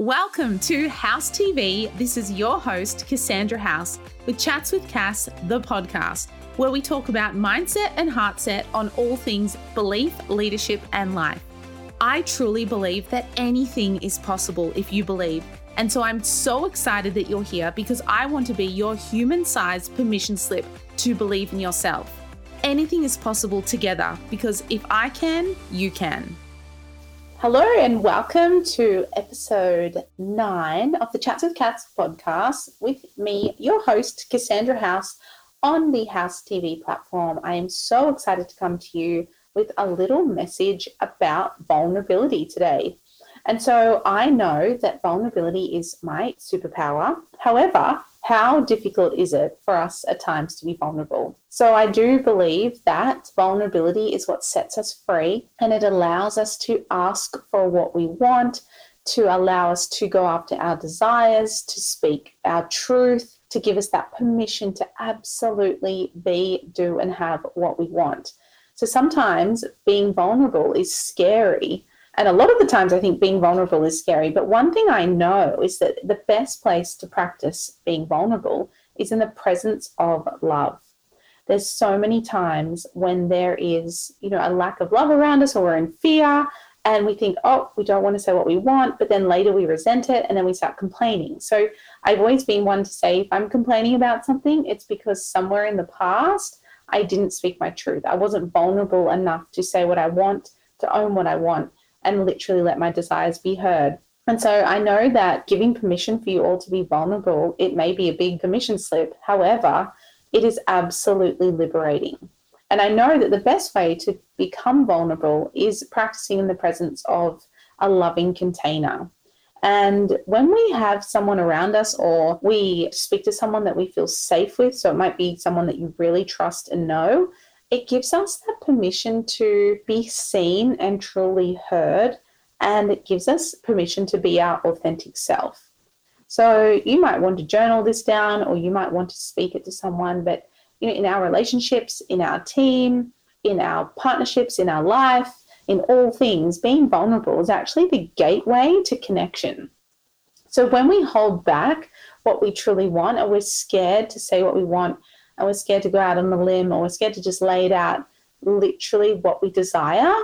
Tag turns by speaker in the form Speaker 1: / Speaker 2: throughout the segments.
Speaker 1: Welcome to House TV. This is your host, Cassandra House, with Chats with Cass, the podcast, where we talk about mindset and heartset on all things belief, leadership, and life. I truly believe that anything is possible if you believe. And so I'm so excited that you're here because I want to be your human sized permission slip to believe in yourself. Anything is possible together because if I can, you can. Hello, and welcome to episode nine of the Chats with Cass podcast with me, your host, Cassandra House, on the House TV platform. I am so excited to come to you with a little message about vulnerability today. And so I know that vulnerability is my superpower. However, how difficult is it for us at times to be vulnerable? So, I do believe that vulnerability is what sets us free and it allows us to ask for what we want, to allow us to go after our desires, to speak our truth, to give us that permission to absolutely be, do, and have what we want. So, sometimes being vulnerable is scary and a lot of the times, I think being vulnerable is scary. But one thing I know is that the best place to practice being vulnerable is in the presence of love. There's so many times when there is, you know, a lack of love around us or we're in fear and we think, oh, we don't want to say what we want, but then later we resent it and then we start complaining. So I've always been one to say if I'm complaining about something, it's because somewhere in the past I didn't speak my truth. I wasn't vulnerable enough to say what I want, to own what I want and literally let my desires be heard. And so I know that giving permission for you all to be vulnerable, it may be a big permission slip. However, it is absolutely liberating. And I know that the best way to become vulnerable is practicing in the presence of a loving container. And when we have someone around us or we speak to someone that we feel safe with, so it might be someone that you really trust and know, it gives us that permission to be seen and truly heard, and it gives us permission to be our authentic self. So you might want to journal this down, or you might want to speak it to someone, but you know, in our relationships, in our team, in our partnerships, in our life, in all things, being vulnerable is actually the gateway to connection. So when we hold back what we truly want, and we're scared to say what we want, and we're scared to go out on the limb or we're scared to just lay it out literally what we desire,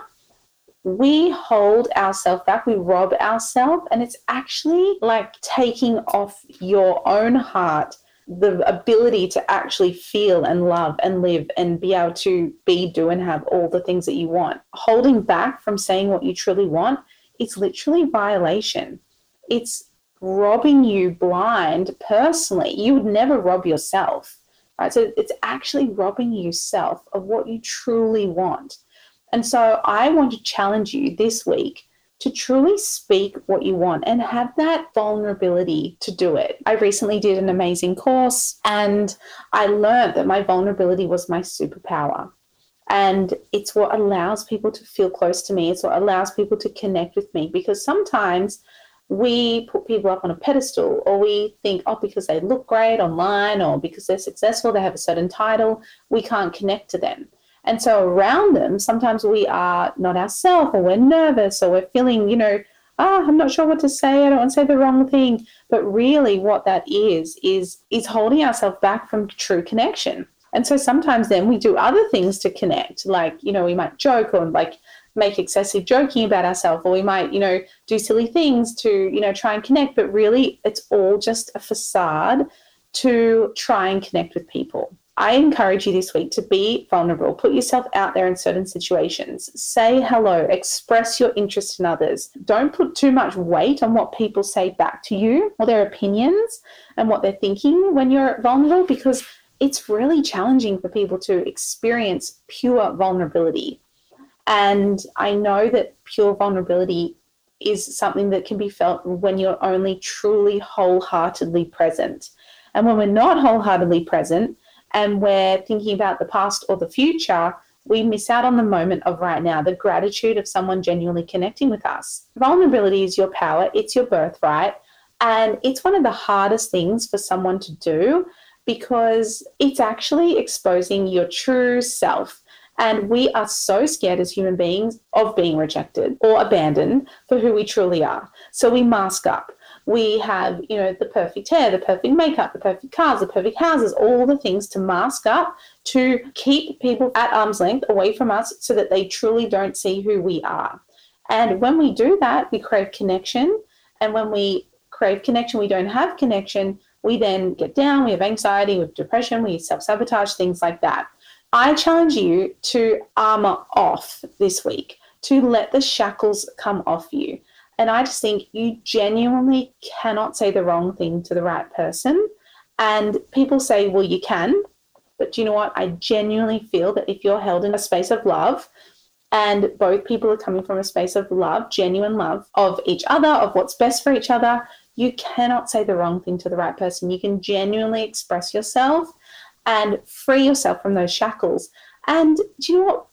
Speaker 1: we hold ourselves back, we rob ourselves, and it's actually like taking off your own heart the ability to actually feel and love and live and be able to be, do, and have all the things that you want. Holding back from saying what you truly want, it's literally violation. It's robbing you blind personally. You would never rob yourself. Right? So it's actually robbing yourself of what you truly want. And so I want to challenge you this week to truly speak what you want and have that vulnerability to do it. I recently did an amazing course and I learned that my vulnerability was my superpower. And it's what allows people to feel close to me. It's what allows people to connect with me because sometimes we put people up on a pedestal or we think, oh, because they look great online or because they're successful, they have a certain title, we can't connect to them. And so around them, sometimes we are not ourselves or we're nervous or we're feeling, you know, ah, oh, I'm not sure what to say. I don't want to say the wrong thing. But really what that is, is is holding ourselves back from true connection. And so sometimes then we do other things to connect, like, you know, we might joke or like make excessive joking about ourselves or we might you know do silly things to you know try and connect but really it's all just a facade to try and connect with people I encourage you this week to be vulnerable. Put yourself out there in certain situations. Say hello. Express your interest in others. Don't put too much weight on what people say back to you or their opinions and what they're thinking when you're vulnerable because it's really challenging for people to experience pure vulnerability. And I know that pure vulnerability is something that can be felt when you're only truly wholeheartedly present. And when we're not wholeheartedly present and we're thinking about the past or the future, we miss out on the moment of right now, the gratitude of someone genuinely connecting with us. Vulnerability is your power, it's your birthright. And it's one of the hardest things for someone to do because it's actually exposing your true self And we are so scared as human beings of being rejected or abandoned for who we truly are. So we mask up. We have, you know, the perfect hair, the perfect makeup, the perfect cars, the perfect houses, all the things to mask up to keep people at arm's length away from us so that they truly don't see who we are. And when we do that, we crave connection. And when we crave connection, we don't have connection, we then get down, we have anxiety, we have depression, we self sabotage, things like that. I challenge you to armor off this week, to let the shackles come off you. And I just think you genuinely cannot say the wrong thing to the right person. And people say, well, you can. But do you know what? I genuinely feel that if you're held in a space of love, and both people are coming from a space of love, genuine love of each other, of what's best for each other, you cannot say the wrong thing to the right person. You can genuinely express yourself and free yourself from those shackles. And do you know what?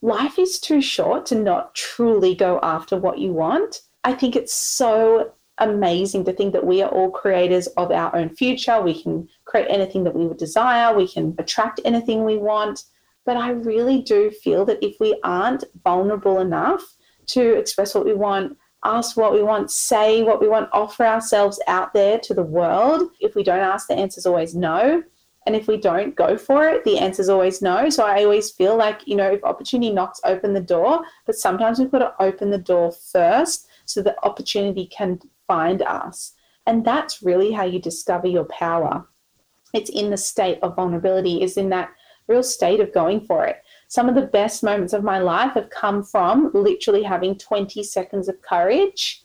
Speaker 1: Life is too short to not truly go after what you want. I think it's so amazing to think that we are all creators of our own future. We can create anything that we would desire, we can attract anything we want. But I really do feel that if we aren't vulnerable enough to express what we want, ask what we want, say what we want, offer ourselves out there to the world. If we don't ask, the answer is always no. And if we don't go for it, the answer is always no. So I always feel like, you know, if opportunity knocks, open the door. But sometimes we've got to open the door first so that opportunity can find us. And that's really how you discover your power. It's in the state of vulnerability, is in that real state of going for it some of the best moments of my life have come from literally having 20 seconds of courage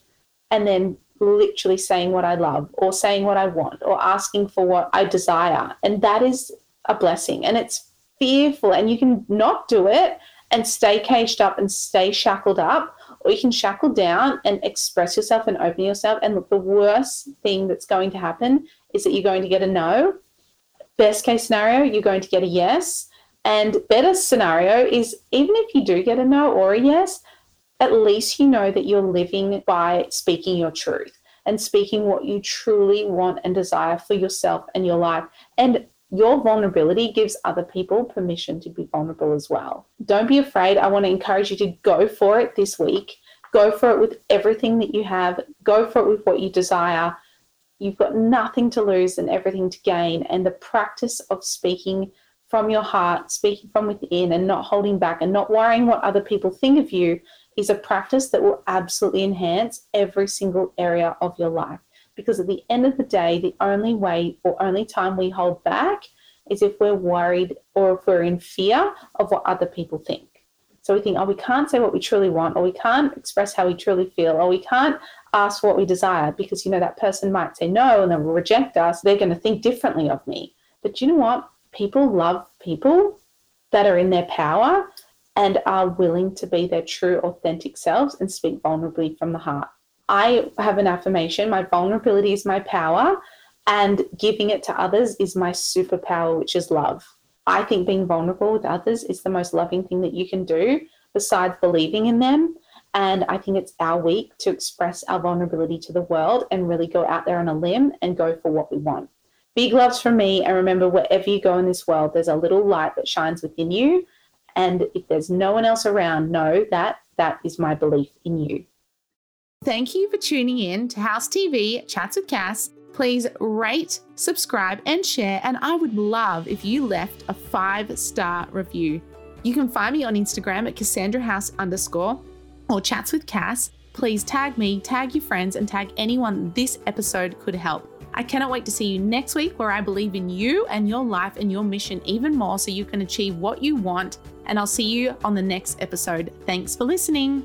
Speaker 1: and then literally saying what I love or saying what I want or asking for what I desire. And that is a blessing. And it's fearful. And you can not do it and stay caged up and stay shackled up, or you can shackle down and express yourself and open yourself. And look, the worst thing that's going to happen is that you're going to get a no. Best case scenario, you're going to get a yes. And better scenario is even if you do get a no or a yes, at least you know that you're living by speaking your truth and speaking what you truly want and desire for yourself and your life. And your vulnerability gives other people permission to be vulnerable as well. Don't be afraid. I want to encourage you to go for it this week. Go for it with everything that you have. Go for it with what you desire. You've got nothing to lose and everything to gain. And the practice of speaking from your heart, speaking from within, and not holding back and not worrying what other people think of you is a practice that will absolutely enhance every single area of your life. Because at the end of the day, the only way or only time we hold back is if we're worried or if we're in fear of what other people think. So we think, oh, we can't say what we truly want, or we can't express how we truly feel, or we can't ask what we desire because, you know, that person might say no and they'll reject us. They're going to think differently of me. But you know what? people love people that are in their power and are willing to be their true, authentic selves and speak vulnerably from the heart. I have an affirmation my vulnerability is my power, and giving it to others is my superpower, which is love. I think being vulnerable with others is the most loving thing that you can do besides believing in them. And I think it's our week to express our vulnerability to the world and really go out there on a limb and go for what we want. Big loves from me. And remember, wherever you go in this world, there's a little light that shines within you. And if there's no one else around, know that that is my belief in you. Thank you for tuning in to House TV Chats with Cass. Please rate, subscribe, and share. And I would love if you left a five star review. You can find me on Instagram at Cassandra House underscore or Chats with Cass. Please tag me, tag your friends, and tag anyone this episode could help. I cannot wait to see you next week where I believe in you and your life and your mission even more so you can achieve what you want. And I'll see you on the next episode. Thanks for listening.